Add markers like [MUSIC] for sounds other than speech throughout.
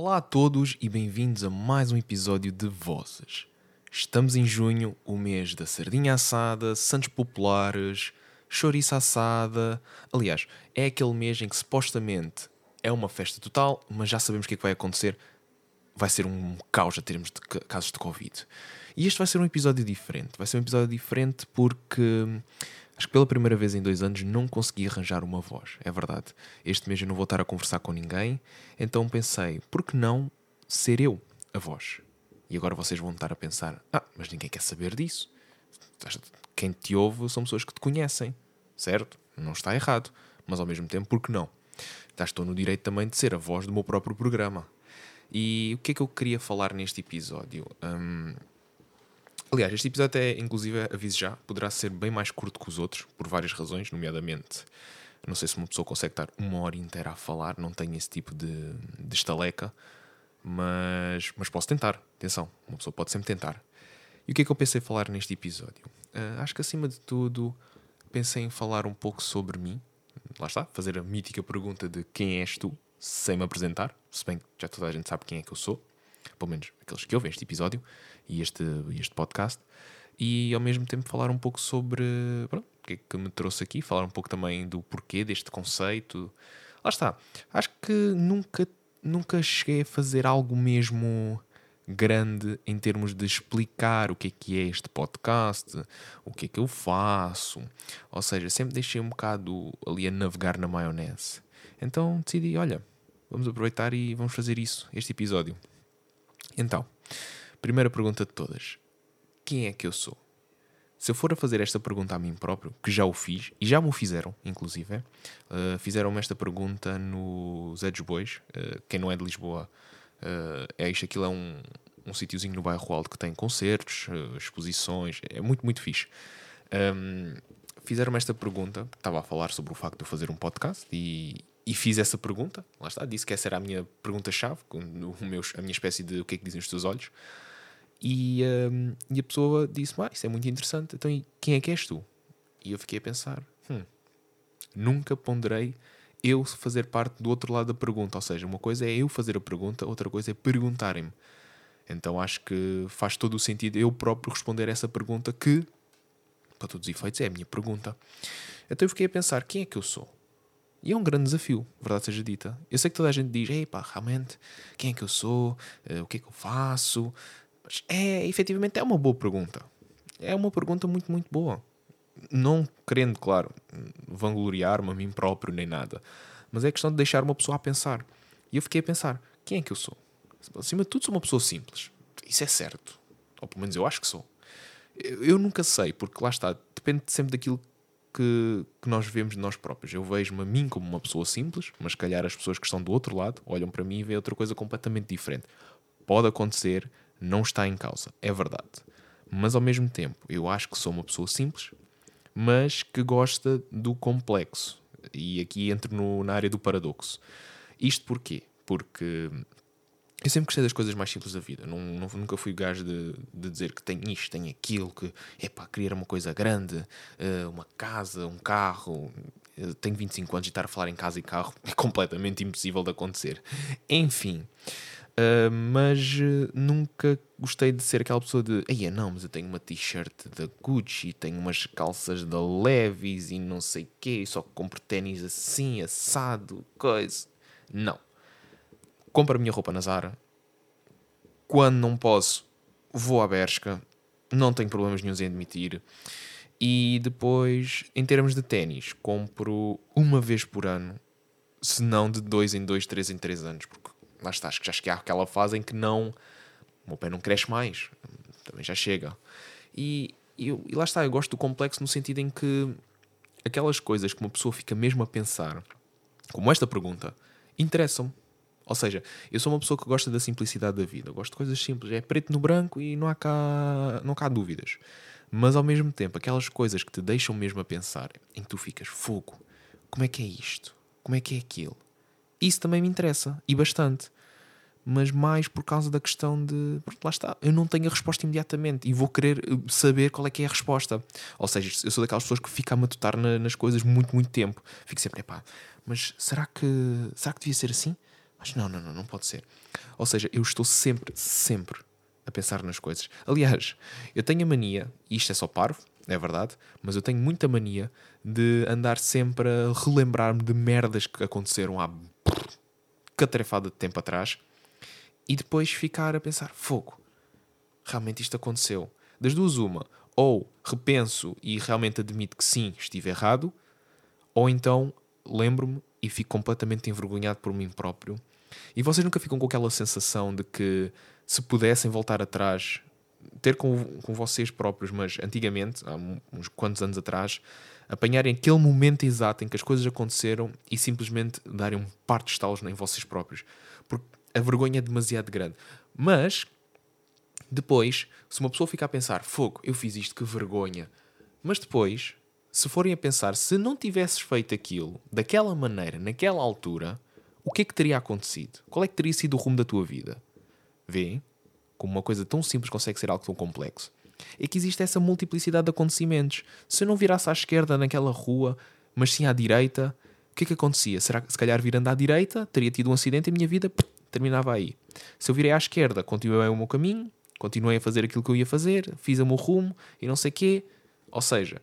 Olá a todos e bem-vindos a mais um episódio de Vozes. Estamos em junho, o mês da sardinha assada, santos populares, chouriça assada. Aliás, é aquele mês em que supostamente é uma festa total, mas já sabemos o que é que vai acontecer. Vai ser um caos a termos de casos de Covid. E este vai ser um episódio diferente. Vai ser um episódio diferente porque Acho que pela primeira vez em dois anos não consegui arranjar uma voz, é verdade. Este mês eu não vou estar a conversar com ninguém, então pensei, por que não ser eu a voz? E agora vocês vão estar a pensar, ah, mas ninguém quer saber disso. Quem te ouve são pessoas que te conhecem, certo? Não está errado, mas ao mesmo tempo, por que não? Estou no direito também de ser a voz do meu próprio programa. E o que é que eu queria falar neste episódio? Hum, Aliás, este episódio até, inclusive, aviso já, poderá ser bem mais curto que os outros, por várias razões, nomeadamente, não sei se uma pessoa consegue estar uma hora inteira a falar, não tenho esse tipo de, de estaleca, mas, mas posso tentar, atenção, uma pessoa pode sempre tentar. E o que é que eu pensei falar neste episódio? Uh, acho que acima de tudo pensei em falar um pouco sobre mim, lá está, fazer a mítica pergunta de quem és tu, sem me apresentar, se bem que já toda a gente sabe quem é que eu sou, pelo menos aqueles que ouvem este episódio, e este, este podcast, e ao mesmo tempo falar um pouco sobre pronto, o que é que me trouxe aqui, falar um pouco também do porquê deste conceito. Lá está. Acho que nunca, nunca cheguei a fazer algo mesmo grande em termos de explicar o que é que é este podcast, o que é que eu faço. Ou seja, sempre deixei um bocado ali a navegar na maionese. Então decidi, olha, vamos aproveitar e vamos fazer isso, este episódio. Então, Primeira pergunta de todas: quem é que eu sou? Se eu for a fazer esta pergunta a mim próprio, que já o fiz, e já me o fizeram, inclusive, uh, fizeram-me esta pergunta no Zé dos Bois. Uh, quem não é de Lisboa, uh, é isto, aquilo é um, um sítiozinho no bairro Alto que tem concertos, exposições, é muito, muito fixe. Um, fizeram-me esta pergunta, estava a falar sobre o facto de eu fazer um podcast e, e fiz essa pergunta, lá está, disse que essa era a minha pergunta-chave, a minha espécie de o que é que dizem os teus olhos. E, um, e a pessoa disse: ah, Isso é muito interessante, então quem é que és tu? E eu fiquei a pensar: hum, Nunca ponderei eu fazer parte do outro lado da pergunta. Ou seja, uma coisa é eu fazer a pergunta, outra coisa é perguntarem-me. Então acho que faz todo o sentido eu próprio responder essa pergunta, que, para todos os efeitos, é a minha pergunta. Então eu fiquei a pensar: quem é que eu sou? E é um grande desafio, verdade seja dita. Eu sei que toda a gente diz: Ei pá, realmente, quem é que eu sou? Uh, o que é que eu faço? Mas é, efetivamente, é uma boa pergunta. É uma pergunta muito, muito boa. Não querendo, claro, vangloriar-me a mim próprio nem nada. Mas é questão de deixar uma pessoa a pensar. E eu fiquei a pensar: quem é que eu sou? Acima de tudo, sou uma pessoa simples. Isso é certo. Ou pelo menos eu acho que sou. Eu, nunca sei, porque lá está, depende sempre daquilo que, que, nós vemos de nós próprios. Eu vejo-me a mim como uma pessoa simples, mas calhar as pessoas que estão do outro lado olham para mim e veem outra coisa completamente diferente. Pode acontecer, não está em causa, é verdade. Mas ao mesmo tempo, eu acho que sou uma pessoa simples, mas que gosta do complexo. E aqui entro no, na área do paradoxo. Isto porquê? Porque eu sempre gostei das coisas mais simples da vida. Não, não, nunca fui gajo de, de dizer que tenho isto, tenho aquilo, que é para criar uma coisa grande, eh, uma casa, um carro. Eu tenho 25 anos e estar a falar em casa e carro [LAUGHS] é completamente impossível de acontecer. Enfim. Uh, mas uh, nunca gostei de ser aquela pessoa de Eia, não, mas eu tenho uma t-shirt da Gucci, tenho umas calças da Levi's e não sei o quê, só compro ténis assim, assado, coisa. Não. Compro a minha roupa na Zara. Quando não posso, vou à Bershka. Não tenho problemas nenhum em admitir. E depois, em termos de ténis, compro uma vez por ano, se não de dois em dois, três em três anos, porque lá está, acho que já cheguei àquela fase em que não, o meu pé não cresce mais, também já chega. E, e, e lá está, eu gosto do complexo no sentido em que aquelas coisas que uma pessoa fica mesmo a pensar, como esta pergunta, interessam-me. Ou seja, eu sou uma pessoa que gosta da simplicidade da vida, eu gosto de coisas simples, é preto no branco e não há cá, não há dúvidas. Mas ao mesmo tempo, aquelas coisas que te deixam mesmo a pensar, em que tu ficas, fogo, como é que é isto? Como é que é aquilo? Isso também me interessa, e bastante. Mas mais por causa da questão de. Pronto, lá está. Eu não tenho a resposta imediatamente e vou querer eh, saber qual é que é a resposta. Ou seja, eu sou daquelas pessoas que fica a matutar na, nas coisas muito, muito tempo. Fico sempre, pá, mas será que, será que devia ser assim? Mas não, não, não, não pode ser. Ou seja, eu estou sempre, sempre a pensar nas coisas. Aliás, eu tenho a mania, e isto é só parvo, é verdade, mas eu tenho muita mania de andar sempre a relembrar-me de merdas que aconteceram há catarefada de tempo atrás e depois ficar a pensar: fogo, realmente isto aconteceu. Das duas, uma, ou repenso e realmente admito que sim, estive errado, ou então lembro-me e fico completamente envergonhado por mim próprio. E vocês nunca ficam com aquela sensação de que se pudessem voltar atrás, ter com, com vocês próprios, mas antigamente, há uns quantos anos atrás, apanharem aquele momento exato em que as coisas aconteceram e simplesmente darem um par de estalos em vocês próprios. Porque a vergonha é demasiado grande. Mas, depois, se uma pessoa ficar a pensar, fogo, eu fiz isto, que vergonha. Mas depois, se forem a pensar, se não tivesses feito aquilo daquela maneira, naquela altura, o que é que teria acontecido? Qual é que teria sido o rumo da tua vida? Vê como uma coisa tão simples consegue ser algo tão complexo é que existe essa multiplicidade de acontecimentos. Se eu não virasse à esquerda naquela rua, mas sim à direita, o que é que acontecia? Será que se calhar virando à direita, teria tido um acidente e a minha vida pff, terminava aí? Se eu virei à esquerda, continuei o meu caminho, continuei a fazer aquilo que eu ia fazer, fiz o meu rumo e não sei quê. Ou seja,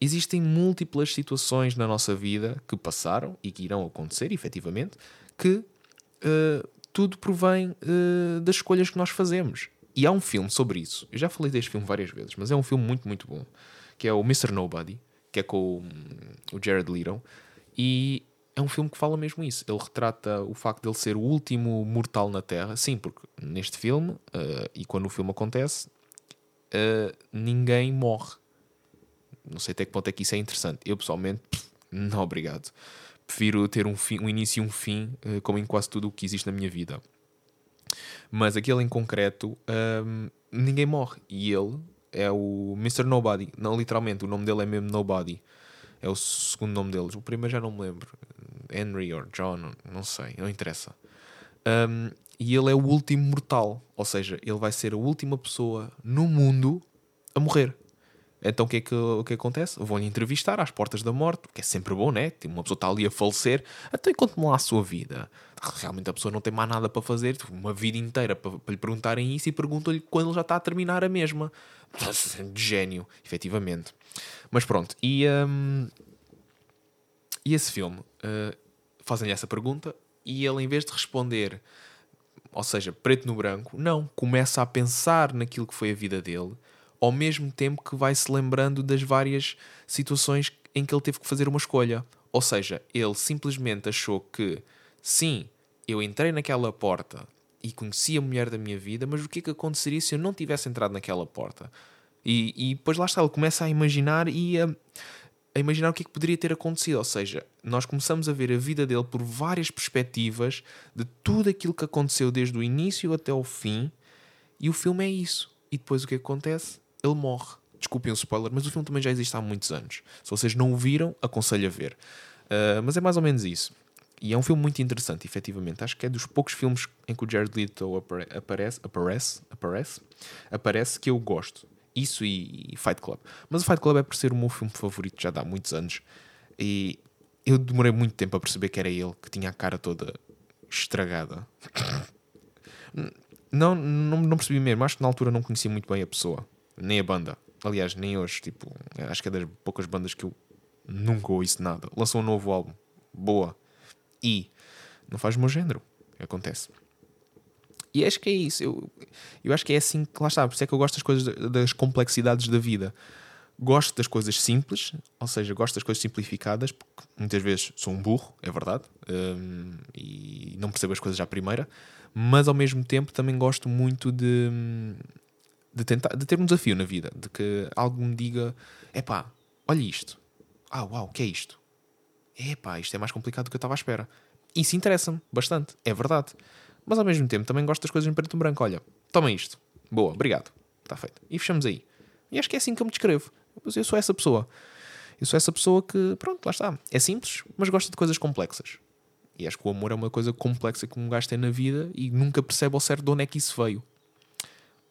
existem múltiplas situações na nossa vida que passaram e que irão acontecer, efetivamente, que uh, tudo provém uh, das escolhas que nós fazemos. E há um filme sobre isso. Eu já falei deste filme várias vezes, mas é um filme muito, muito bom. Que é o Mr. Nobody, que é com o, Jared Leto. E é um filme que fala mesmo isso. Ele retrata o facto de ele ser o último mortal na Terra. Sim, porque neste filme, uh, e quando o filme acontece, uh, ninguém morre. Não sei até que ponto é que isso é interessante. Eu, pessoalmente, não obrigado. Prefiro ter um, fim, um início e um fim, uh, como em quase tudo o que existe na minha vida. Mas aquele em concreto, um, ninguém morre. E ele é o Mr. Nobody. Não, literalmente, o nome dele é mesmo Nobody. É o segundo nome deles. O primeiro já não me lembro. Henry ou John, não sei, não interessa. Um, e ele é o último mortal. Ou seja, ele vai ser a última pessoa no mundo a morrer. Então o que é que, o que acontece? Vão-lhe entrevistar às portas da morte, que é sempre bom, né? Tipo, uma pessoa está ali a falecer. E conte-me lá a sua vida. Realmente a pessoa não tem mais nada para fazer, tipo, uma vida inteira para, para lhe perguntarem isso e perguntam-lhe quando ele já está a terminar a mesma. [LAUGHS] De gênio, efetivamente. Mas pronto, e, um, e esse filme uh, fazem-lhe essa pergunta e ele, em vez de responder, ou seja, preto no branco, não, começa a pensar naquilo que foi a vida dele ao mesmo tempo que vai se lembrando das várias situações em que ele teve que fazer uma escolha. Ou seja, ele simplesmente achou que sim, eu entrei naquela porta e conheci a mulher da minha vida, mas o que é que aconteceria se eu não tivesse entrado naquela porta? E, e depois lá está, ele começa a imaginar e a, a imaginar o que é que poderia ter acontecido. Ou seja, nós começamos a ver a vida dele por várias perspectivas de tudo aquilo que aconteceu desde o início até o fim, e o filme é isso. E depois o que acontece? Ele morre. Desculpem o spoiler, mas o filme também já existe há muitos anos. Se vocês não o viram, aconselho a ver. Uh, mas é mais ou menos isso. E é um filme muito interessante, efetivamente. Acho que é dos poucos filmes em que o Jared Leto aparece, aparece, aparece, aparece que eu gosto. Isso e, e, Fight Club. Mas o Fight Club é por ser o meu filme favorito já há muitos anos. E eu demorei muito tempo a perceber que era ele, que tinha a cara toda estragada. [COUGHS] não, não, não percebi mesmo. Acho que na altura não conhecia muito bem a pessoa nem a banda. Aliás, nem hoje. Tipo, acho que é das poucas bandas que eu nunca ouço nada. Lançou um novo álbum. Boa. E não faz o meu género. Acontece. E acho que é isso. Eu, eu acho que é assim que lá está. Por isso é que eu gosto das coisas, das complexidades da vida. Gosto das coisas simples, ou seja, gosto das coisas simplificadas, porque muitas vezes sou um burro, é verdade, um, e não percebo as coisas à primeira, mas ao mesmo tempo também gosto muito de, de, tentar, de ter um desafio na vida, de que algo me diga: epá, olha isto. Ah, uau, o que é isto? Epá, isto é mais complicado do que eu estava à espera. Isso interessa-me bastante, é verdade. Mas ao mesmo tempo também gosto das coisas em preto e branco. Olha, toma isto. Boa, obrigado. Está feito. E fechamos aí. E acho que é assim que eu me descrevo. Eu sou essa pessoa. Eu sou essa pessoa que, pronto, lá está. É simples, mas gosta de coisas complexas. E acho que o amor é uma coisa complexa que um gajo tem na vida e nunca percebe ao certo de onde é que isso veio.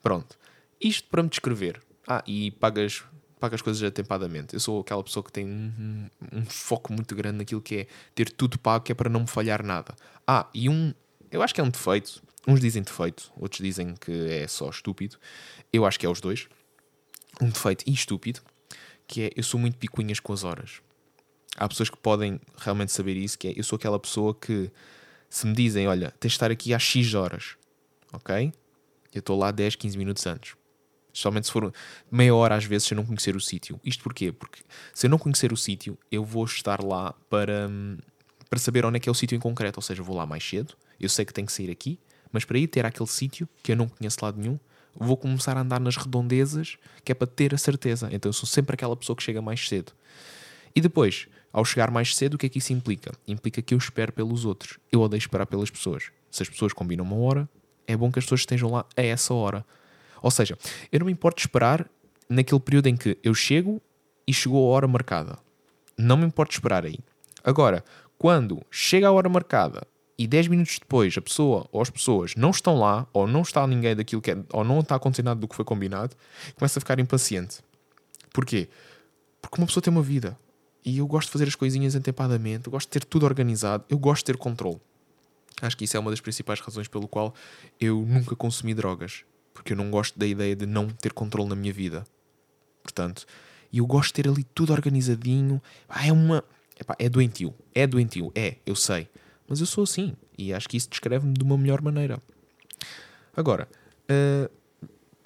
Pronto. Isto para me descrever. Ah, e pagas pago as coisas atempadamente. Eu sou aquela pessoa que tem um, um, um, foco muito grande naquilo que é ter tudo pago, que é para não me falhar nada. Ah, e um. Eu acho que é um defeito. Uns dizem defeito, outros dizem que é só estúpido. Eu acho que é os dois. Um defeito e estúpido, que é eu sou muito picuinhas com as horas. Há pessoas que podem realmente saber isso, que é eu sou aquela pessoa que se me dizem, olha, tens de estar aqui às X horas, ok? Eu estou lá 10, 15 minutos antes. Especialmente se for meia hora às vezes se eu não conhecer o sítio. Isto porquê? Porque se eu não conhecer o sítio, eu vou estar lá para, para saber onde é que é o sítio em concreto. Ou seja, vou lá mais cedo, eu sei que tenho que sair aqui, mas para ir ter aquele sítio que eu não conheço lado nenhum, vou começar a andar nas redondezas, que é para ter a certeza. Então eu sou sempre aquela pessoa que chega mais cedo. E depois, ao chegar mais cedo, o que é que isso implica? Implica que eu espero pelos outros. Eu odeio esperar pelas pessoas. Se as pessoas combinam uma hora, é bom que as pessoas estejam lá a essa hora. Ou seja, eu não me importo esperar naquele período em que eu chego e chegou a hora marcada. Não me importo esperar aí. Agora, quando chega a hora marcada e 10 minutos depois a pessoa ou as pessoas não estão lá, ou não está ninguém daquilo que é, ou não está acontecendo nada do que foi combinado, começa a ficar impaciente. Porquê? Porque uma pessoa tem uma vida. E eu gosto de fazer as coisinhas antepadamente, eu gosto de ter tudo organizado, eu gosto de ter controle. Acho que isso é uma das principais razões pelo qual eu nunca consumi drogas. Porque eu não gosto da ideia de não ter controle na minha vida. Portanto, e eu gosto de ter ali tudo organizadinho. é uma. Epá, é doentio. É doentio. É, eu sei. Mas eu sou assim. E acho que isso descreve-me de uma melhor maneira. Agora, uh,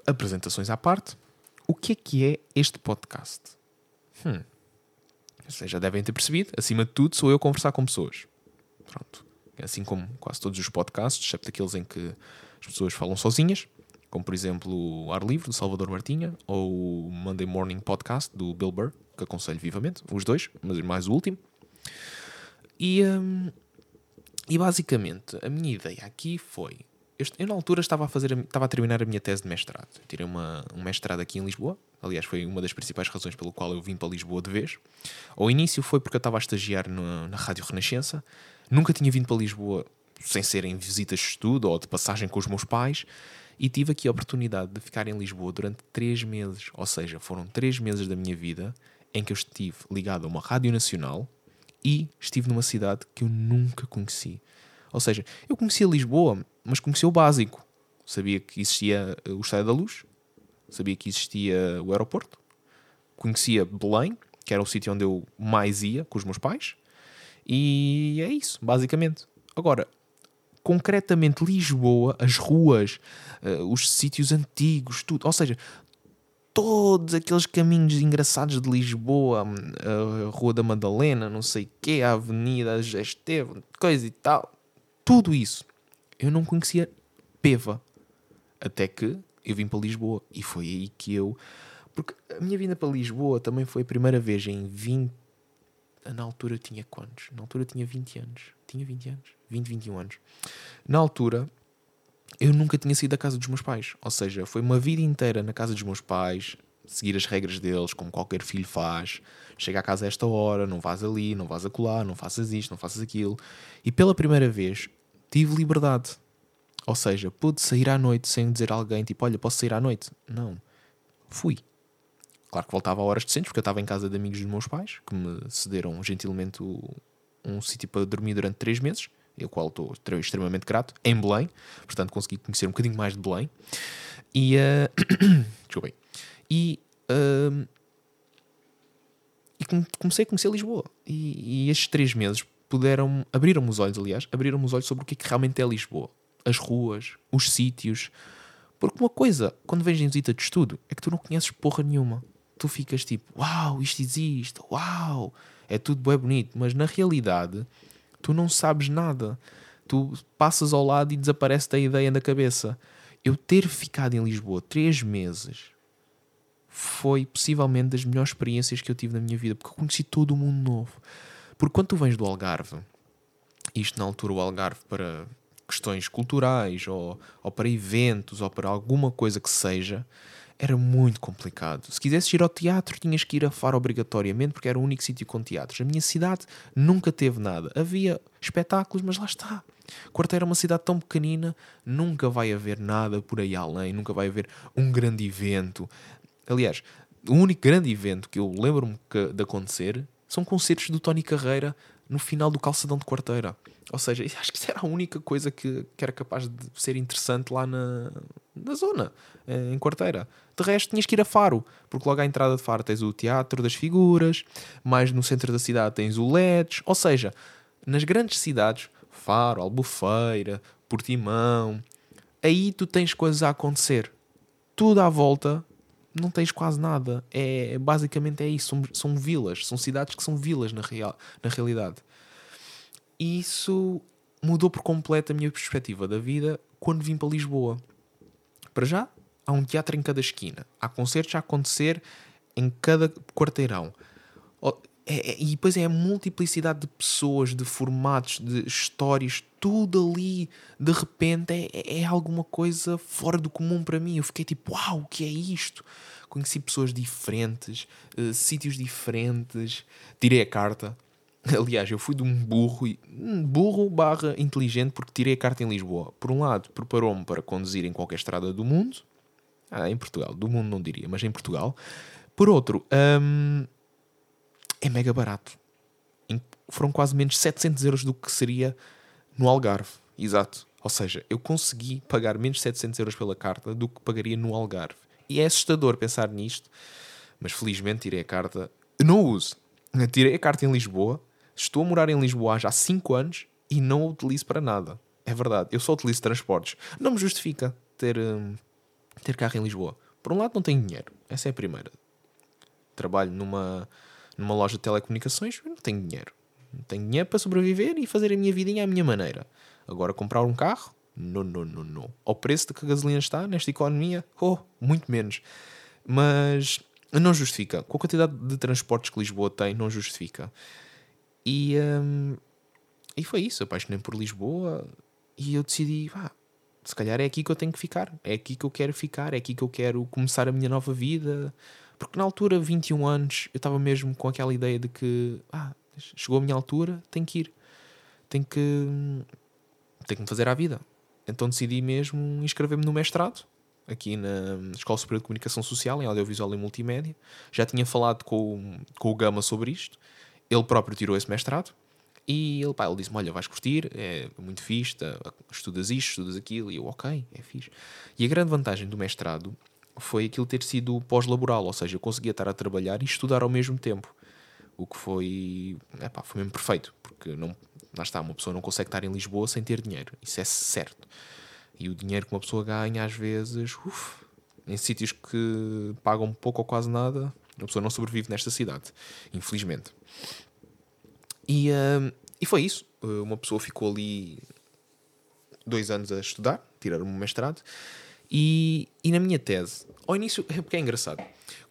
apresentações à parte. O que é que é este podcast? Hum. Vocês já devem ter percebido. Acima de tudo, sou eu conversar com pessoas. Pronto. Assim como quase todos os podcasts, excepto aqueles em que as pessoas falam sozinhas, como por exemplo o Ar Livre, do Salvador Martinha, ou o Monday Morning Podcast, do Bill Burr, que aconselho vivamente, os dois, mas mais o último. E, hum, e basicamente, a minha ideia aqui foi. Eu, na altura estava a, fazer, estava a terminar a minha tese de mestrado. Eu tirei uma, um mestrado aqui em Lisboa. Aliás, foi uma das principais razões pelo qual eu vim para Lisboa de vez. Ao início foi porque eu estava a estagiar na, na Rádio Renascença. Nunca tinha vindo para Lisboa sem serem visitas de estudo ou de passagem com os meus pais. E tive aqui a oportunidade de ficar em Lisboa durante três meses. Ou seja, foram três meses da minha vida em que eu estive ligado a uma rádio nacional e estive numa cidade que eu nunca conheci. Ou seja, eu conhecia Lisboa, mas conhecia o básico. Sabia que existia o Estádio da Luz, sabia que existia o aeroporto, conhecia Belém, que era o sítio onde eu mais ia com os meus pais, e é isso, basicamente. Agora, concretamente Lisboa, as ruas, uh, os sítios antigos, tudo, ou seja, todos aqueles caminhos engraçados de Lisboa, a Rua da Madalena, não sei o quê, a Avenida Estevam, coisa e tal, tudo isso. Eu não conhecia Peva. Até que eu vim para Lisboa. E foi aí que eu. Porque a minha vinda para Lisboa também foi a primeira vez em 20. Na altura tinha quantos? Na altura tinha 20 anos. Tinha 20 anos? 20, 21 anos. Na altura eu nunca tinha saído da casa dos meus pais. Ou seja, foi uma vida inteira na casa dos meus pais, seguir as regras deles, como qualquer filho faz. Chega a casa a esta hora, não vás ali, não vás acolá, não faças isto, não faças aquilo. E pela primeira vez tive liberdade. Ou seja, pude sair à noite sem dizer a alguém, tipo, olha, posso sair à noite? Não. Fui. Claro que voltava a horas decentes, porque eu estava em casa de amigos dos meus pais, que me cederam gentilmente um sítio para dormir durante três meses eu qual estou extremamente grato, em Belém, portanto consegui conhecer um bocadinho mais de Belém. E. [COUGHS] Uh. E. Uh, e comecei a conhecer Lisboa. E, e estes três meses puderam. abriram-me os olhos, aliás, abriram-me os olhos sobre o que, é que realmente é Lisboa. As ruas, os sítios. Porque uma coisa, quando vens em visita de estudo, é que tu não conheces porra nenhuma. Tu ficas tipo, uau, isto existe, uau, é tudo bem bonito. Mas na realidade tu não sabes nada. Tu passas ao lado e desaparece da ideia na cabeça. Eu ter ficado em Lisboa três meses foi possivelmente das melhores experiências que eu tive na minha vida, porque eu conheci todo o mundo novo. Porque quando tu vens do Algarve, isto na altura o Algarve para questões culturais ou, ou para eventos ou para alguma coisa que seja, era muito complicado. Se quisesses ir ao teatro, tinhas que ir a Faro obrigatoriamente, porque era o único sítio com teatros. A minha cidade nunca teve nada. Havia espetáculos, mas lá está. Quarteira é uma cidade tão pequenina, nunca vai haver nada por aí além, nunca vai haver um grande evento. Aliás, o único grande evento que eu lembro-me de acontecer são concertos do Tony Carreira no final do calçadão de quarteira. Ou seja, [LAUGHS] acho que isso era a única coisa que, que era capaz de ser interessante lá na, na zona, eh, em quarteira. De resto, tinhas que ir a Faro, porque logo à entrada de Faro tens o Teatro das Figuras, mais no centro da cidade tens o LEDs. Ou seja, nas grandes cidades, Faro, Albufeira, Portimão, aí tu tens coisas a acontecer. Tudo à volta não tens quase nada. É, basicamente é isso. São, são vilas, são cidades que são vilas na, real, na realidade. E isso mudou por completo a minha perspectiva da vida quando vim para Lisboa. Para já, há um teatro em cada esquina. Há concertos a acontecer em cada quarteirão. É, é, e depois é a multiplicidade de pessoas, de formatos, de histórias, tudo ali, de repente, é, é, é alguma coisa fora do comum para mim. Eu fiquei tipo, uau, o que é isto? Conheci pessoas diferentes, uh, sítios diferentes, tirei a carta. [LAUGHS] Aliás, eu fui de um burro, burro barra inteligente, porque tirei a carta em Lisboa. Por um lado, preparou-me para conduzir em qualquer estrada do mundo. Ah, em Portugal, do mundo não diria, mas em Portugal. Por outro, hum, é mega barato. Foram quase menos 700 euros do que seria no Algarve. Exato. Ou seja, eu consegui pagar menos 700 euros pela carta do que pagaria no Algarve. E é assustador pensar nisto, mas felizmente tirei a carta. Não uso. Tirei a carta em Lisboa. Estou a morar em Lisboa há já 5 anos e não a utilizo para nada. É verdade. Eu só utilizo transportes. Não me justifica ter, hum, ter carro em Lisboa. Por um lado, não tenho dinheiro. Essa é a primeira. Trabalho numa numa loja de telecomunicações, não tenho dinheiro. Não tenho dinheiro para sobreviver e fazer a minha vidinha à minha maneira. Agora, comprar um carro? Não, não, não, não. Ao preço de que a gasolina está nesta economia? Oh, muito menos. Mas não justifica. Com a quantidade de transportes que Lisboa tem, não justifica. E, hum, e foi isso. Apaixonei por Lisboa e eu decidi, ah, se calhar é aqui que eu tenho que ficar. É aqui que eu quero ficar. É aqui que eu quero começar a minha nova vida. Porque na altura, 21 anos, eu estava mesmo com aquela ideia de que ah, chegou a minha altura, tenho que ir, tenho que, tenho que me fazer à vida. Então decidi mesmo inscrever-me no mestrado, aqui na Escola Superior de Comunicação Social, em Audiovisual e Multimédia. Já tinha falado com, com o Gama sobre isto. Ele próprio tirou esse mestrado. E ele, ele disse-me: Olha, vais curtir, é muito fixe, tá, estudas isto, estudas aquilo. E eu, ok, é fixe. E a grande vantagem do mestrado foi aquilo ter sido pós-laboral, ou seja, eu conseguia estar a trabalhar e estudar ao mesmo tempo. O que foi, foi mesmo perfeito, porque não, lá está, uma pessoa não consegue estar em Lisboa sem ter dinheiro, isso é certo. E o dinheiro que uma pessoa ganha, às vezes, uf, em sítios que pagam pouco ou quase nada, a pessoa não sobrevive nesta cidade, infelizmente. E, uh, e foi isso. Uma pessoa ficou ali dois anos a estudar, tirar um mestrado, e, e na minha tese, ao início, é porque é engraçado.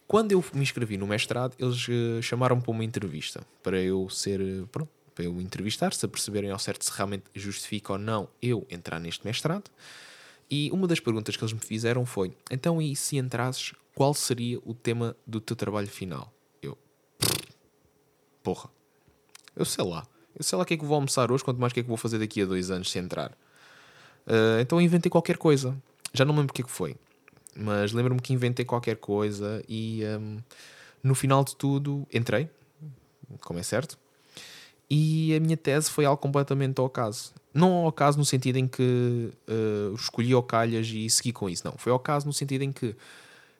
Quando eu me inscrevi no mestrado, eles uh, chamaram-me para uma entrevista para eu ser, uh, pronto, para eu entrevistar, se perceberem ao certo se realmente justifica ou não eu entrar neste mestrado. E uma das perguntas que eles me fizeram foi: então, e se entrasses, qual seria o tema do teu trabalho final? Eu, porra, eu sei lá. Eu sei lá o que é que vou almoçar hoje, quanto mais o que é que vou fazer daqui a dois anos se entrar. Uh, então inventei qualquer coisa. Já não lembro o que, é que foi, mas lembro-me que inventei qualquer coisa e um, no final de tudo entrei, como é certo, e a minha tese foi algo completamente ao caso. Não ao caso no sentido em que uh, escolhi ao calhas e segui com isso, não. Foi ao caso no sentido em que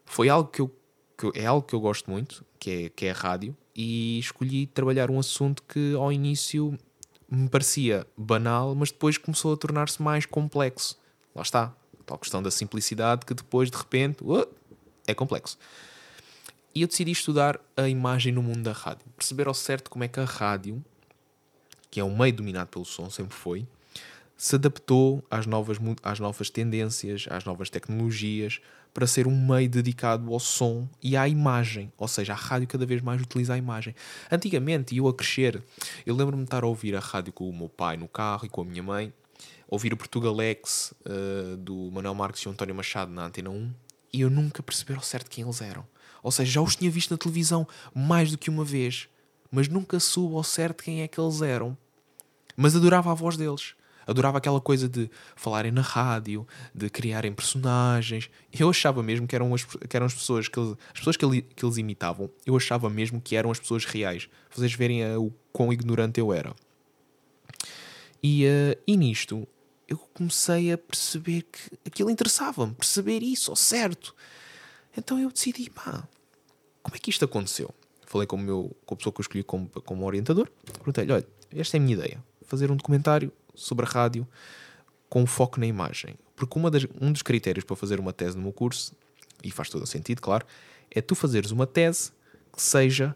foi algo que eu que é algo que eu gosto muito, que é, que é a rádio, e escolhi trabalhar um assunto que ao início me parecia banal, mas depois começou a tornar-se mais complexo. Lá está, Tal questão da simplicidade que depois, de repente, uh, é complexo. E eu decidi estudar a imagem no mundo da rádio. Perceber ao certo como é que a rádio, que é um meio dominado pelo som, sempre foi, se adaptou às novas, às novas tendências, às novas tecnologias, para ser um meio dedicado ao som e à imagem. Ou seja, a rádio cada vez mais utiliza a imagem. Antigamente, eu a crescer, eu lembro-me de estar a ouvir a rádio com o meu pai no carro e com a minha mãe, ouvir o Portugalex uh, do Manuel Marques e o António Machado na Antena 1 e eu nunca percebi ao certo quem eles eram. Ou seja, já os tinha visto na televisão mais do que uma vez, mas nunca soube ao certo quem é que eles eram. Mas adorava a voz deles. Adorava aquela coisa de falarem na rádio, de criarem personagens. Eu achava mesmo que eram as, que eram as pessoas que eles, as pessoas que, ele, que eles imitavam, eu achava mesmo que eram as pessoas reais. Vocês verem a, o quão ignorante eu era. E, uh, e nisto eu comecei a perceber que aquilo interessava-me, perceber isso ao certo. Então eu decidi, pá, como é que isto aconteceu? Falei com, o meu, com a pessoa que eu escolhi como, como orientador. Perguntei-lhe: olha, esta é a minha ideia. Fazer um documentário sobre a rádio com foco na imagem. Porque uma das, um dos critérios para fazer uma tese no meu curso, e faz todo o sentido, claro, é tu fazeres uma tese que seja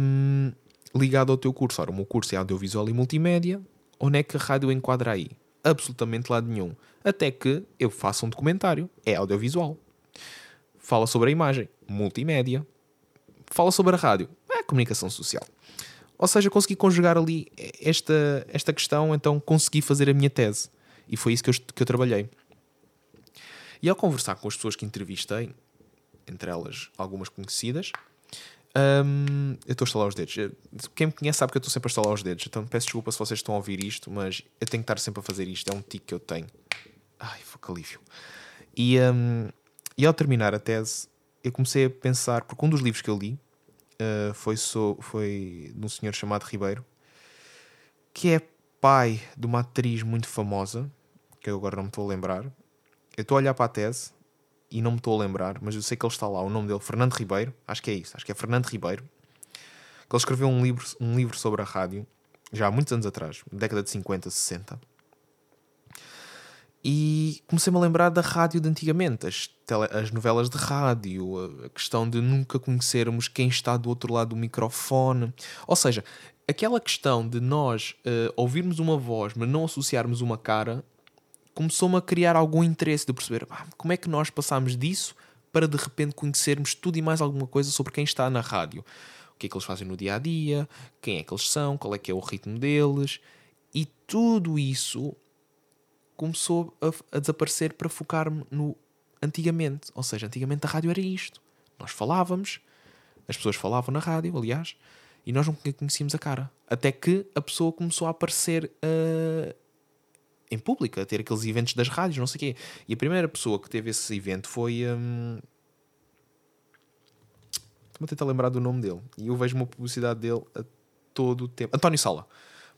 hum, ligada ao teu curso. Ora, o meu curso é audiovisual e multimédia. Onde é que a rádio enquadra aí? Absolutamente lado nenhum. Até que eu faça um documentário. É audiovisual. Fala sobre a imagem. Multimédia fala sobre a rádio. É a comunicação social. Ou seja, consegui conjugar ali esta, esta questão, então consegui fazer a minha tese. E foi isso que eu, que eu trabalhei. E ao conversar com as pessoas que entrevistei, entre elas algumas conhecidas, um, eu estou a estalar os dedos. Quem me conhece sabe que eu estou sempre a estalar os dedos. Então peço desculpa se vocês estão a ouvir isto, mas eu tenho que estar sempre a fazer isto. É um tique que eu tenho. Ai, foi alívio. E, um, e ao terminar a tese, eu comecei a pensar, porque um dos livros que eu li uh, foi, so, foi de um senhor chamado Ribeiro, que é pai de uma atriz muito famosa, que eu agora não me estou a lembrar. Eu estou a olhar para a tese e não me estou a lembrar, mas eu sei que ele está lá, o nome dele, Fernando Ribeiro, acho que é isso, acho que é Fernando Ribeiro, que ele escreveu um livro, um livro sobre a rádio, já há muitos anos atrás, década de 50, 60 e comecei-me a lembrar da rádio de antigamente, as, tele, as novelas de rádio, a questão de nunca conhecermos quem está do outro lado do microfone. Ou seja, aquela questão de nós uh, ouvirmos uma voz, mas não associarmos uma cara, começou-me a criar algum interesse de perceber ah, como é que nós passamos disso para de repente conhecermos tudo e mais alguma coisa sobre quem está na rádio. O que é que eles fazem no dia a dia, quem é que eles são, qual é que é o ritmo deles. E tudo isso começou a, a desaparecer para focar-me no antigamente. Ou seja, antigamente a rádio era isto. Nós falávamos, as pessoas falavam na rádio, aliás, e nós não conhecíamos a cara. Até que a pessoa começou a aparecer uh, em público, a ter aqueles eventos das rádios, não sei o quê. E a primeira pessoa que teve esse evento foi. Um... Estou-me a tentar lembrar do nome dele. E eu vejo uma publicidade dele a todo o tempo. António Sala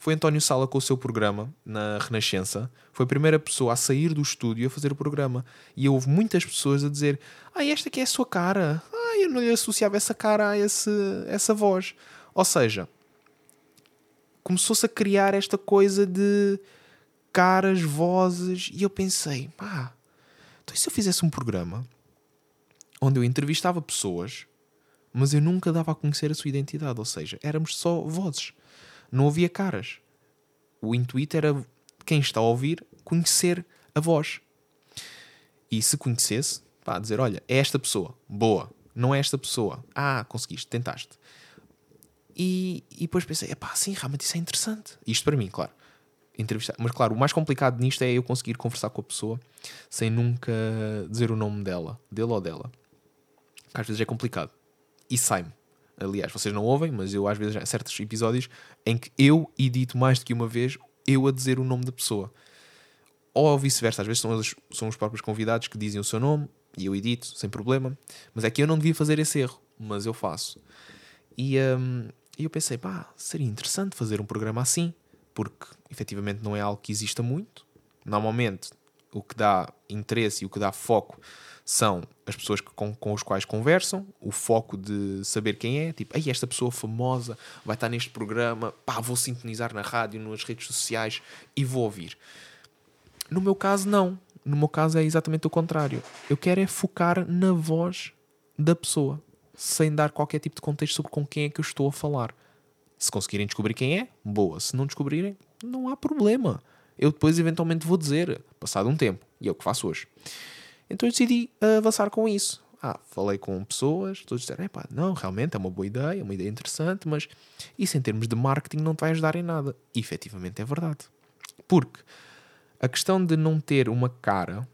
foi António Sala com o seu programa na Renascença. Foi a primeira pessoa a sair do estúdio a fazer o programa. E houve muitas pessoas a dizer: Ah, esta que é a sua cara. Ah, eu não lhe associava essa cara a esse, essa voz. Ou seja, começou-se a criar esta coisa de caras, vozes. E eu pensei: pá, então e se eu fizesse um programa onde eu entrevistava pessoas, mas eu nunca dava a conhecer a sua identidade? Ou seja, éramos só vozes não havia caras. O intuito era quem está a ouvir conhecer a voz. E se conhecesse, pá, dizer: Olha, é esta pessoa, boa, não é esta pessoa, ah, conseguiste, tentaste. E, e depois pensei: pá, sim, realmente isso é interessante. Isto para mim, claro. Entrevistar. Mas claro, o mais complicado nisto é eu conseguir conversar com a pessoa sem nunca dizer o nome dela, dele ou dela. Que às vezes é complicado. E sai-me. Aliás, vocês não ouvem, mas eu às vezes há certos episódios em que eu edito mais do que uma vez eu a dizer o nome da pessoa. Ou vice-versa, às vezes são, as, são os próprios convidados que dizem o seu nome e eu edito sem problema. Mas é que eu não devia fazer esse erro, mas eu faço. E um, eu pensei, pá, seria interessante fazer um programa assim, porque efetivamente não é algo que exista muito. Normalmente o que dá interesse e o que dá foco são as pessoas que, com, com os quais conversam, o foco de saber quem é, tipo, esta pessoa famosa vai estar neste programa, pá, vou sintonizar na rádio, nas redes sociais e vou ouvir. No meu caso, não. No meu caso é exatamente o contrário. Eu quero é focar na voz da pessoa, sem dar qualquer tipo de contexto sobre com quem é que eu estou a falar. Se conseguirem descobrir quem é, boa. Se não descobrirem, não há problema. Eu depois eventualmente vou dizer, passado um tempo, e é o que faço hoje. Então eu decidi avançar com isso. Ah, falei com pessoas, todos disseram: pá, não, realmente é uma boa ideia, é uma ideia interessante, mas isso em termos de marketing não te vai ajudar em nada. E efetivamente é verdade. Porque a questão de não ter uma cara,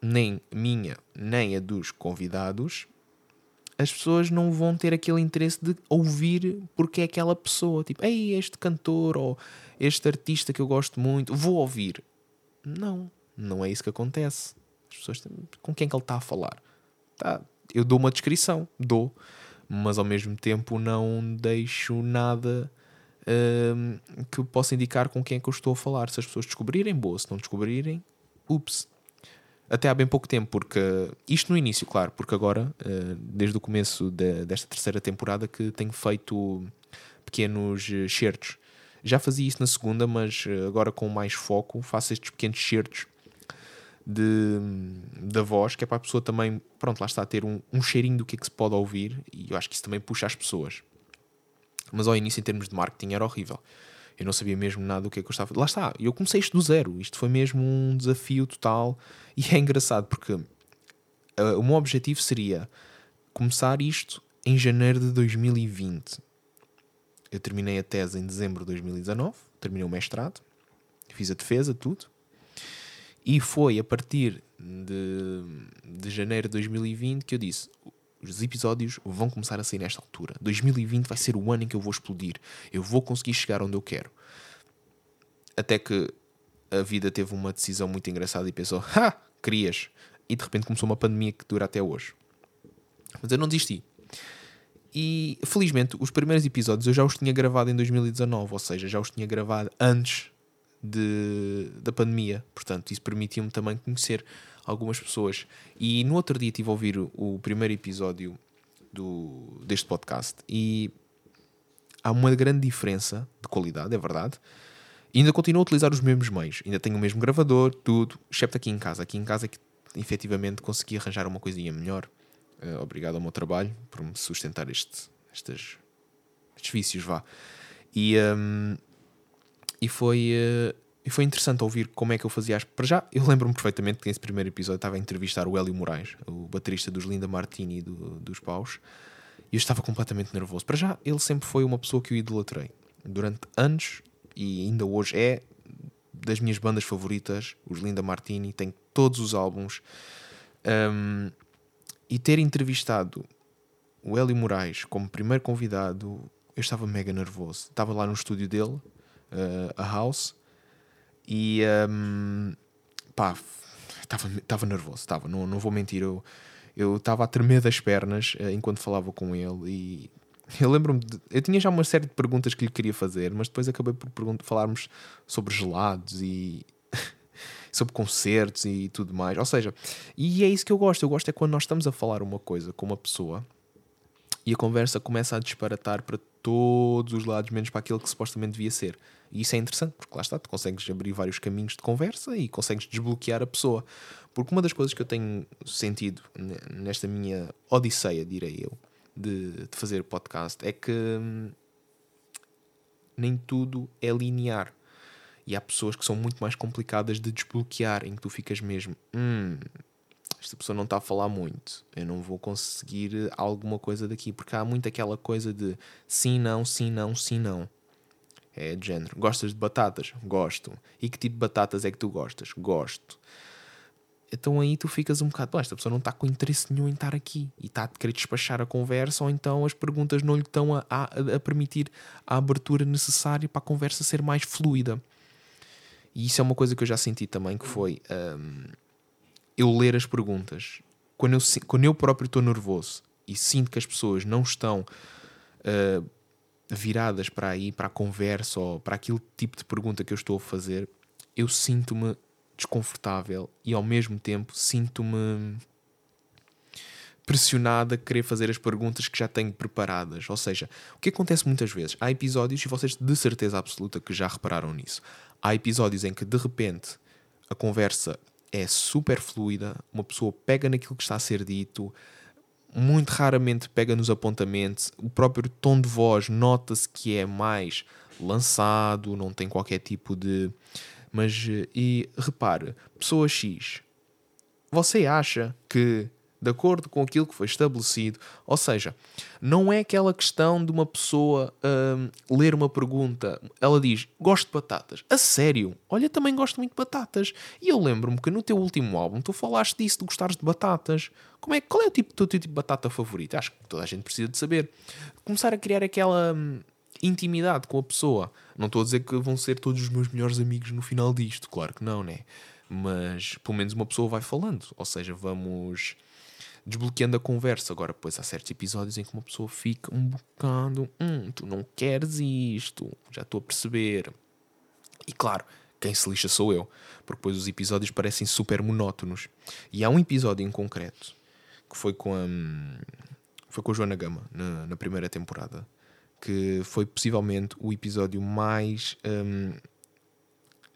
nem minha, nem a dos convidados, as pessoas não vão ter aquele interesse de ouvir porque é aquela pessoa. Tipo, ei, este cantor ou este artista que eu gosto muito, vou ouvir. Não, não é isso que acontece. As pessoas com quem é que ele está a falar? Tá, eu dou uma descrição, dou, mas ao mesmo tempo não deixo nada hum, que possa indicar com quem é que eu estou a falar. Se as pessoas descobrirem, boa, se não descobrirem, ups. Até há bem pouco tempo, porque isto no início, claro, porque agora, uh, desde o começo de, desta terceira temporada, que tenho feito pequenos certos. Já fazia isso na segunda, mas eh, agora com mais foco faço estes pequenos certos de, da voz, que é para a pessoa também, pronto, lá está a ter um, um cheirinho do que é que se pode ouvir e eu acho que isso também puxa as pessoas. Mas ao início, em termos de marketing, era horrível. Eu não sabia mesmo nada do que é que eu estava. Lá está, eu comecei isto do zero. Isto foi mesmo um desafio total e é engraçado porque uh, o meu objetivo seria começar isto em janeiro de 2020. Eu terminei a tese em dezembro de 2019, terminei o mestrado, fiz a defesa, tudo. E foi a partir de, de janeiro de 2020 que eu disse: os episódios vão começar a sair nesta altura. 2020 vai ser o ano em que eu vou explodir. Eu vou conseguir chegar onde eu quero. Até que a vida teve uma decisão muito engraçada e pensou: Ha! Querias! E de repente começou uma pandemia que dura até hoje. Mas eu não desisti. E felizmente os primeiros episódios eu já os tinha gravado em 2019, ou seja, já os tinha gravado antes de, da pandemia. Portanto, isso permitiu-me também conhecer algumas pessoas. E no outro dia estive a ouvir o, primeiro episódio do, deste podcast e há uma grande diferença de qualidade, é verdade. E ainda continuo a utilizar os mesmos meios. Ainda tenho o mesmo gravador, tudo, excepto aqui em casa. Aqui em casa é que efetivamente consegui arranjar uma coisinha melhor. Uh, obrigado ao meu trabalho por me sustentar este, estes, estes vícios, vá. E um, e foi, uh, e foi interessante ouvir como é que eu fazia as. Para já, eu lembro-me perfeitamente que nesse primeiro episódio estava a entrevistar o Hélio Moraes, o baterista dos Linda Martini do, dos Paus, e eu estava completamente nervoso. Para já, ele sempre foi uma pessoa que eu idolatrei durante anos e ainda hoje é das minhas bandas favoritas, os Linda Martini, tem todos os álbuns. Um, e ter entrevistado o Hélio Moraes como primeiro convidado, eu estava mega nervoso. Estava lá no estúdio dele uh, a house e um, pá, estava nervoso, estava, não, não vou mentir, eu estava a tremer das pernas uh, enquanto falava com ele e [LAUGHS] eu lembro-me, eu tinha já uma série de perguntas que lhe queria fazer, mas depois acabei por falarmos sobre gelados e [LAUGHS] sobre concertos e tudo mais. Ou seja, e é isso que eu gosto. Eu gosto é quando nós estamos a falar uma coisa com uma pessoa e a conversa começa a disparatar para todos os lados, menos para aquele que supostamente devia ser. E isso é interessante, porque lá está, tu consegues abrir vários caminhos de conversa e consegues desbloquear a pessoa. Porque uma das coisas que eu tenho sentido nesta minha odisseia, direi eu, de, de fazer podcast, é que hum, nem tudo é linear. E há pessoas que são muito mais complicadas de desbloquear, em que tu ficas mesmo, hum, esta pessoa não está a falar muito, eu não vou conseguir alguma coisa daqui, porque há muito aquela coisa de sim, não, sim, não, sim, não. É de género. Gostas de batatas? Gosto. E que tipo de batatas é que tu gostas? Gosto. Então aí tu ficas um bocado, esta pessoa não está com interesse nenhum em estar aqui e está a querer despachar a conversa, ou então as perguntas não lhe estão a, a, a permitir a abertura necessária para a conversa ser mais fluida. E isso é uma coisa que eu já senti também, que foi. Um, eu ler as perguntas, quando eu, quando eu próprio estou nervoso e sinto que as pessoas não estão uh, viradas para aí, para a conversa ou para aquele tipo de pergunta que eu estou a fazer, eu sinto-me desconfortável e ao mesmo tempo sinto-me pressionado a querer fazer as perguntas que já tenho preparadas. Ou seja, o que acontece muitas vezes? Há episódios, e vocês de certeza absoluta que já repararam nisso, há episódios em que de repente a conversa é super fluida, uma pessoa pega naquilo que está a ser dito, muito raramente pega nos apontamentos, o próprio tom de voz nota-se que é mais lançado, não tem qualquer tipo de. Mas, e repare, pessoa X, você acha que de acordo com aquilo que foi estabelecido. Ou seja, não é aquela questão de uma pessoa hum, ler uma pergunta, ela diz: Gosto de batatas. A sério? Olha, também gosto muito de batatas. E eu lembro-me que no teu último álbum tu falaste disso, de gostares de batatas. Como é, qual é o tipo, teu tipo de batata favorita? Acho que toda a gente precisa de saber. Começar a criar aquela. Hum, intimidade com a pessoa. Não estou a dizer que vão ser todos os meus melhores amigos no final disto, claro que não, né? Mas pelo menos uma pessoa vai falando, ou seja, vamos desbloqueando a conversa. Agora, depois há certos episódios em que uma pessoa fica um bocado, hum, tu não queres isto, já estou a perceber. E claro, quem se lixa sou eu, porque depois os episódios parecem super monótonos. E há um episódio em concreto que foi com a, foi com a Joana Gama na, na primeira temporada que foi possivelmente o episódio mais um,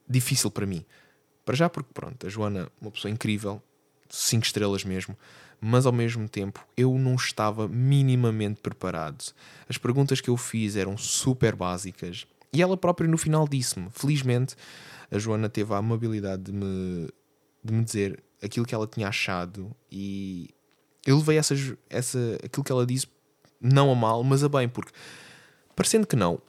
difícil para mim. Para já, porque pronto, a Joana, uma pessoa incrível, cinco estrelas mesmo, mas ao mesmo tempo eu não estava minimamente preparado. As perguntas que eu fiz eram super básicas e ela própria no final disse-me. Felizmente, a Joana teve a amabilidade de me, de me dizer aquilo que ela tinha achado e eu levei essas, essa, aquilo que ela disse não a mal, mas a bem, porque Parecendo que não,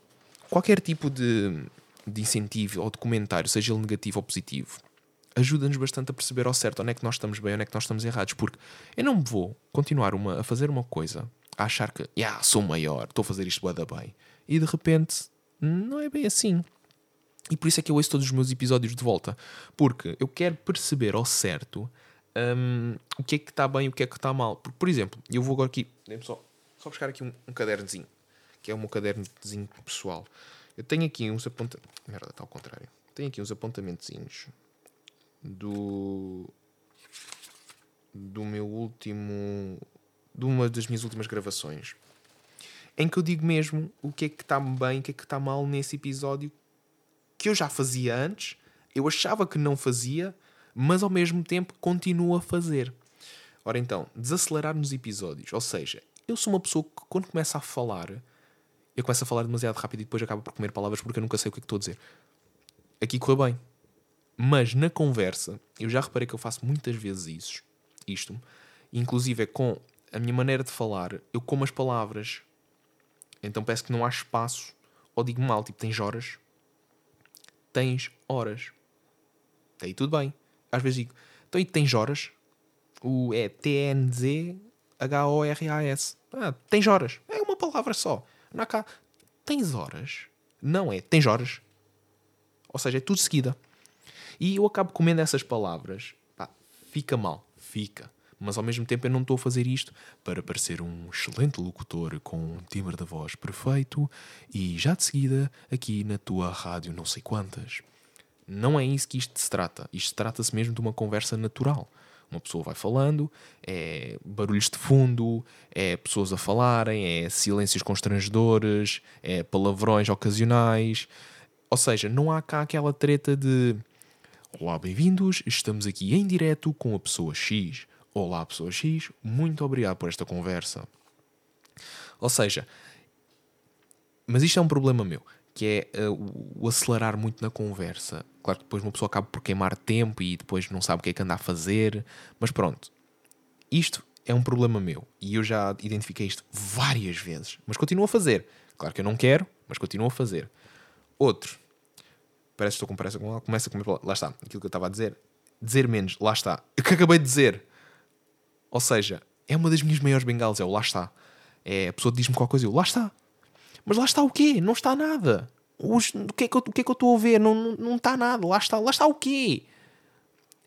qualquer tipo de, de incentivo ou de comentário, seja ele negativo ou positivo, ajuda-nos bastante a perceber ao certo onde é que nós estamos bem, onde é que nós estamos errados. Porque eu não vou continuar uma, a fazer uma coisa, a achar que, yeah, sou maior, estou a fazer isto bada bem, e de repente não é bem assim. E por isso é que eu ouço todos os meus episódios de volta. Porque eu quero perceber ao certo um, o que é que está bem e o que é que está mal. Porque, por exemplo, eu vou agora aqui, só, só buscar aqui um, um cadernozinho que é o meu cadernozinho pessoal. Eu tenho aqui uns apontamentos. Merda, está ao contrário. Tenho aqui uns apontamentozinhos do. do meu último. de uma das minhas últimas gravações. Em que eu digo mesmo o que é que está bem, o que é que está mal nesse episódio que eu já fazia antes, eu achava que não fazia, mas ao mesmo tempo continuo a fazer. Ora então, desacelerar nos episódios. Ou seja, eu sou uma pessoa que quando começa a falar eu começo a falar demasiado rápido e depois acabo por comer palavras porque eu nunca sei o que é que estou a dizer. Aqui correu bem. Mas na conversa, eu já reparei que eu faço muitas vezes isso, isto, inclusive é com a minha maneira de falar, eu como as palavras, então parece que não há espaço, ou digo mal, tipo, tens horas, tens horas. Aí tudo bem. Às vezes digo, então aí tens horas, o é T-N-Z-H-O-R-A-S. Ah, tens horas. É uma palavra só. Não há cá. Tens horas? Não é. Tens horas. Ou seja, é tudo seguida. E eu acabo comendo essas palavras. Pá, fica mal. Fica. Mas ao mesmo tempo eu não estou a fazer isto para parecer um excelente locutor com um timbre de voz perfeito e já de seguida aqui na tua rádio não sei quantas. Não é isso que isto se trata. Isto trata-se mesmo de uma conversa natural. Uma pessoa vai falando, é barulhos de fundo, é pessoas a falarem, é silêncios constrangedores, é palavrões ocasionais. Ou seja, não há cá aquela treta de Olá, bem-vindos, estamos aqui em direto com a pessoa X. Olá, pessoa X, muito obrigado por esta conversa. Ou seja, mas isto é um problema meu que é uh, o acelerar muito na conversa. Claro que depois uma pessoa acaba por queimar tempo e depois não sabe o que é que anda a fazer, mas pronto. Isto é um problema meu e eu já identifiquei isto várias vezes, mas continuo a fazer. Claro que eu não quero, mas continuo a fazer. Outro, parece que estou com pressa começa a comer. Lá está, aquilo que eu estava a dizer. Dizer menos, lá está. O que acabei de dizer. Ou seja, é uma das minhas maiores bengalas, é o lá está. É, a pessoa diz-me qualquer coisa, eu lá está. Mas lá está o quê? Não está nada. O, que é que eu, o que é que eu estou a ver? Não, não, não está nada. Lá está, lá está o quê?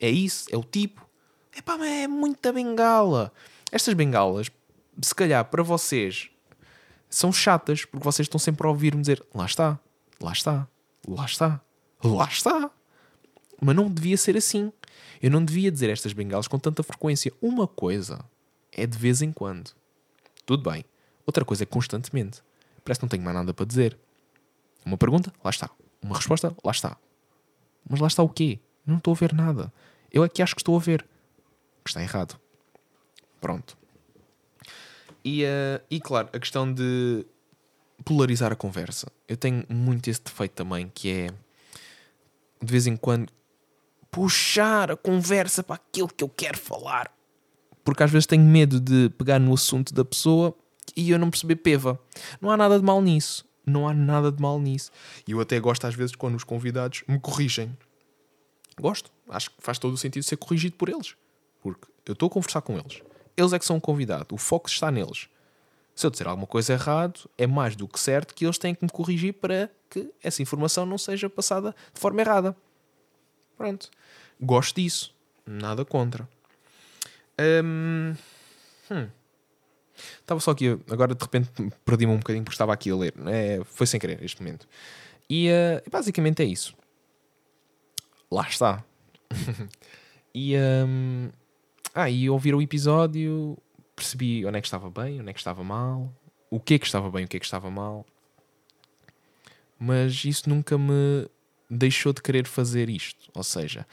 É isso? É o tipo? Epá, mas é muita bengala. Estas bengalas, se calhar para vocês, são chatas, porque vocês estão sempre a ouvir-me dizer lá está, lá está, lá está, lá está. Mas não devia ser assim. Eu não devia dizer estas bengalas com tanta frequência. Uma coisa é de vez em quando. Tudo bem. Outra coisa é constantemente. Parece que não tenho mais nada para dizer. Uma pergunta? Lá está. Uma resposta? Lá está. Mas lá está o quê? Não estou a ver nada. Eu é que acho que estou a ver. Que está errado. Pronto. E, uh, e claro, a questão de polarizar a conversa. Eu tenho muito esse defeito também, que é de vez em quando puxar a conversa para aquilo que eu quero falar. porque às vezes tenho medo de pegar no assunto da pessoa e eu não perceber peva. Não há nada de mal nisso. Não há nada de mal nisso. E eu até gosto às vezes quando os convidados me corrigem. Gosto. Acho que faz todo o sentido ser corrigido por eles. Porque eu estou a conversar com eles. Eles é que são o convidado. O foco está neles. Se eu disser alguma coisa errado, é mais do que certo que eles têm que me corrigir para que essa informação não seja passada de forma errada. Pronto. Gosto disso. Nada contra. Hum. hum. Estava só aqui, agora de repente perdi-me um bocadinho porque estava aqui a ler. É, foi sem querer este momento. E uh, basicamente é isso. Lá está. [LAUGHS] e, um, ah, e ouvir o episódio, percebi onde é que estava bem, onde é que estava mal, o que é que estava bem, o que é que estava mal. Mas isso nunca me deixou de querer fazer isto. Ou seja,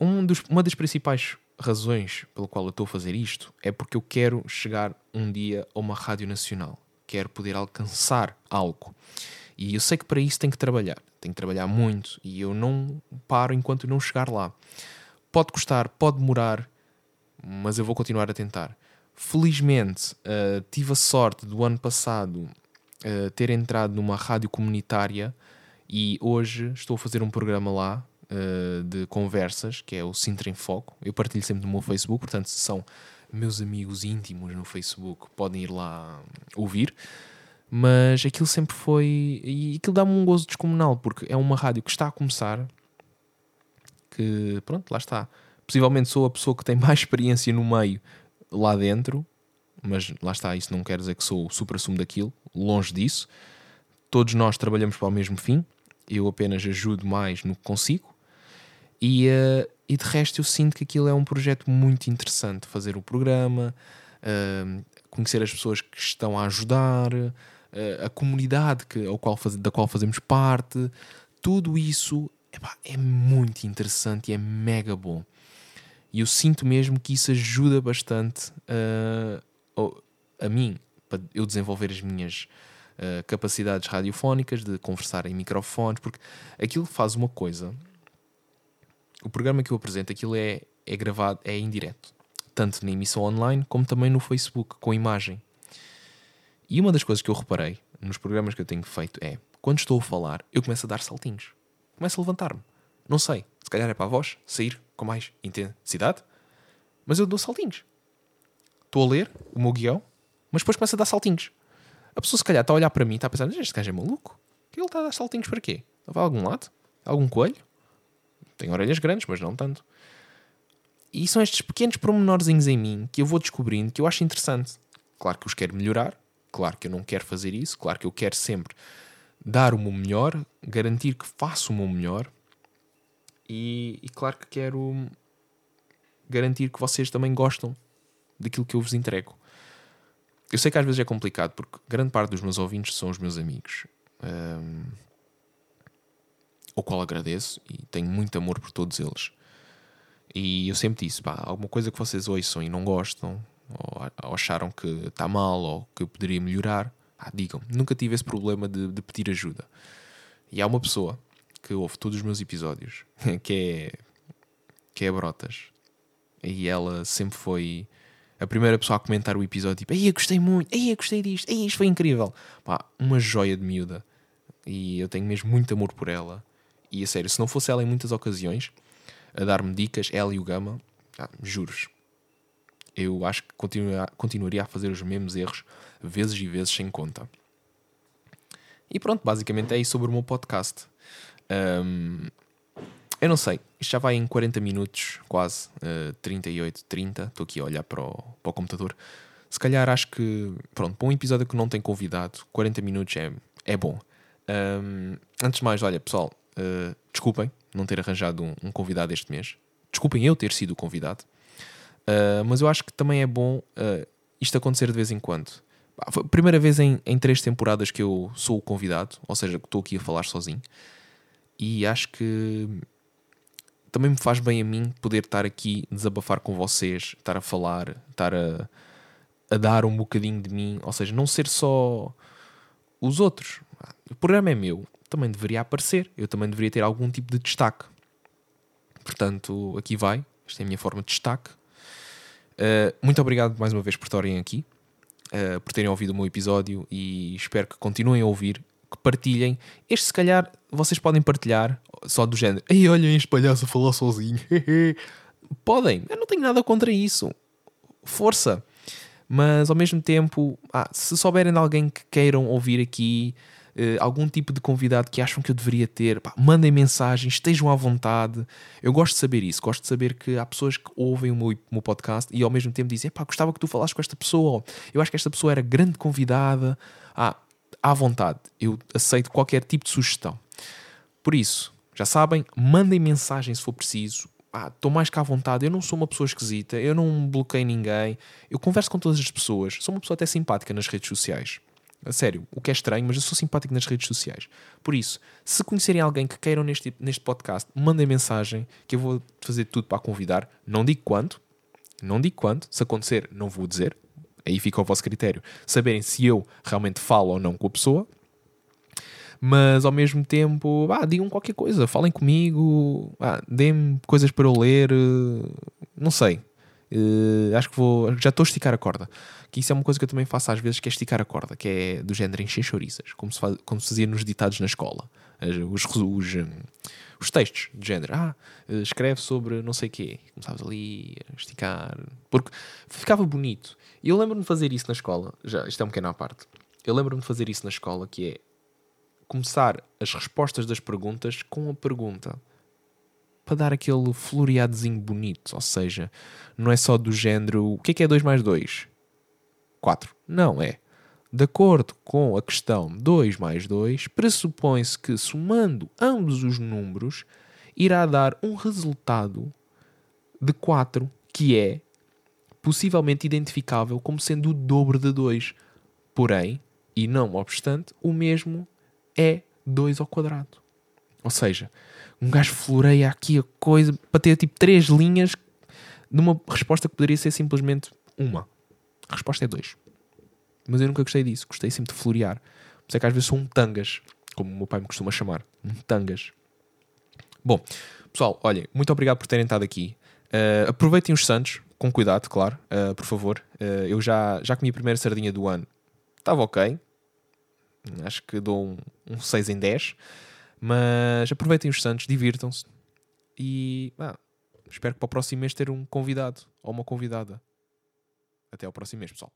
um dos, uma das principais razões pelo qual eu estou a fazer isto é porque eu quero chegar um dia a uma rádio nacional. Quero poder alcançar algo. E eu sei que para isso tenho que trabalhar. Tenho que trabalhar muito. E eu não paro enquanto não chegar lá. Pode custar, pode demorar, mas eu vou continuar a tentar. Felizmente, uh, tive a sorte do ano passado uh, ter entrado numa rádio comunitária e hoje estou a fazer um programa lá uh, de conversas, que é o Sintra em Foco. Eu partilho sempre no meu Facebook, portanto, se são meus amigos íntimos no Facebook, podem ir lá ouvir. Mas aquilo sempre foi. E aquilo dá-me um gozo descomunal, porque é uma rádio que está a começar. Que, pronto, lá está. Possivelmente sou a pessoa que tem [LAUGHS] mais experiência no meio lá dentro, mas lá está, isso não quer dizer que sou o supra-sumo daquilo, longe disso. Todos nós trabalhamos para o mesmo fim, eu apenas ajudo mais no que consigo. E, uh, e de resto eu sinto que aquilo é um projeto muito interessante, fazer o programa, uh, conhecer as pessoas que estão a ajudar, uh, a comunidade que, ao qual faz, da qual fazemos parte, tudo isso epá, é muito interessante e é mega bom. E eu sinto mesmo que isso ajuda bastante uh, a mim, para eu desenvolver as minhas uh, capacidades radiofónicas, de conversar em microfones, porque aquilo faz uma coisa. O programa que eu apresento, aquilo é, é gravado, é em tanto na emissão online como também no Facebook, com imagem. E uma das coisas que eu reparei nos programas que eu tenho feito é, quando estou a falar, eu começo a dar saltinhos. Começo a levantar-me. Não sei, se calhar é para a voz sair com mais intensidade, mas eu dou saltinhos. Estou a ler o meu guião, mas depois começo a dar saltinhos. A pessoa se calhar está a olhar para mim e está a pensar, este gajo é maluco? Que ele está a dar saltinhos para quê? Vai a algum lado? Algum coelho? Tem orelhas grandes, mas não tanto. E são estes pequenos pormenorzinhos em mim que eu vou descobrindo que eu acho interessante. Claro que os quero melhorar, claro que eu não quero fazer isso, claro que eu quero sempre dar o meu melhor, garantir que faço o meu melhor, e, e claro que quero garantir que vocês também gostam daquilo que eu vos entrego. Eu sei que às vezes é complicado porque grande parte dos meus ouvintes são os meus amigos. Um, o qual agradeço e tenho muito amor por todos eles. E eu sempre disse: pá, alguma coisa que vocês ouçam e não gostam, ou, ou acharam que está mal, ou que eu poderia melhorar, ah, digam. Nunca tive esse problema de, de pedir ajuda. E há uma pessoa que ouve todos os meus episódios, [LAUGHS] que é, que é Brotas. E ela sempre foi a primeira pessoa a comentar o episódio, tipo, eu gostei muito, eu gostei disto, ei, isto foi incrível. Pá, uma joia de miúda. E eu tenho mesmo muito amor por ela. E a sério, se não fosse ela em muitas ocasiões a dar-me dicas, ela e o Gama, ah, juros, eu acho que continua, continuaria a fazer os mesmos erros vezes e vezes sem conta. E pronto, basicamente é isso sobre o meu podcast. Um, eu não sei, isto já vai em 40 minutos, quase, uh, 38, 30. Estou aqui a olhar para o, para o computador. Se calhar acho que, pronto, para um episódio que não tem convidado, 40 minutos é, é bom. Um, antes de mais, olha, pessoal, uh, desculpem não ter arranjado um, um, convidado este mês. Desculpem eu ter sido o convidado. Uh, mas eu acho que também é bom uh, isto acontecer de vez em quando. Foi a primeira vez em, em três temporadas que eu sou o convidado, ou seja, que estou aqui a falar sozinho e acho que também me faz bem a mim poder estar aqui, desabafar com vocês, estar a falar, estar a, a dar um bocadinho de mim, ou seja, não ser só os outros. O programa é meu, também deveria aparecer, eu também deveria ter algum tipo de destaque. Portanto, aqui vai, esta é a minha forma de destaque. Uh, muito obrigado mais uma vez por estarem aqui, uh, por terem ouvido o meu episódio e espero que continuem a ouvir, que partilhem. Este, se calhar, vocês podem partilhar só do género. Ei, olhem este palhaço a falar sozinho. [LAUGHS] podem, eu não tenho nada contra isso. Força. Mas ao mesmo tempo, ah, se souberem de alguém que queiram ouvir aqui, uh, algum tipo de convidado que acham que eu deveria ter, pá, mandem mensagem, estejam à vontade. Eu gosto de saber isso, gosto de saber que há pessoas que ouvem o meu, meu podcast e ao mesmo tempo dizem: pá, gostava que tu falasses com esta pessoa, eu acho que esta pessoa era grande convidada. Ah, à vontade, eu aceito qualquer tipo de sugestão. Por isso, já sabem, mandem mensagem se for preciso. Estou ah, mais cá à vontade. Eu não sou uma pessoa esquisita, eu não bloqueio ninguém. Eu converso com todas as pessoas. Sou uma pessoa até simpática nas redes sociais. A sério, o que é estranho, mas eu sou simpático nas redes sociais. Por isso, se conhecerem alguém que queiram neste, neste podcast, mandem mensagem que eu vou fazer tudo para convidar. Não digo quanto, não digo quanto. Se acontecer, não vou dizer. Aí fica ao vosso critério. Saberem se eu realmente falo ou não com a pessoa. Mas ao mesmo tempo, ah, digam qualquer coisa, falem comigo, ah, deem-me coisas para eu ler, não sei. Uh, acho que vou. Já estou a esticar a corda. Que isso é uma coisa que eu também faço às vezes, que é esticar a corda, que é do género encher chouriças, como se, faz, como se fazia nos ditados na escola. Os, os, os textos de género. Ah, eh, escreve sobre não sei o quê. Começavas ali a esticar. Porque ficava bonito. E eu lembro-me de fazer isso na escola. Já, isto é um pequeno à parte. Eu lembro-me de fazer isso na escola, que é começar as respostas das perguntas com a pergunta para dar aquele floreadozinho bonito. Ou seja, não é só do género o que é que é 2 mais 2? 4. Não, é. De acordo com a questão 2 mais 2, pressupõe-se que somando ambos os números irá dar um resultado de 4, que é possivelmente identificável como sendo o dobro de 2. Porém, e não obstante, o mesmo é 2 ao quadrado. Ou seja, um gajo floreia aqui a coisa para ter tipo três linhas numa resposta que poderia ser simplesmente uma. A resposta é dois. Mas eu nunca gostei disso. Gostei sempre de florear. Por isso é que às vezes sou um tangas, como o meu pai me costuma chamar. Um tangas. Bom, pessoal, olhem, muito obrigado por terem estado aqui. Uh, aproveitem os Santos, com cuidado, claro, uh, por favor. Uh, eu já, já comi a primeira sardinha do ano. Estava ok. Acho que dou um, um 6 em 10. Mas aproveitem os Santos, divirtam-se e ah, espero que para o próximo mês ter um convidado ou uma convidada. Até ao próximo mês, pessoal.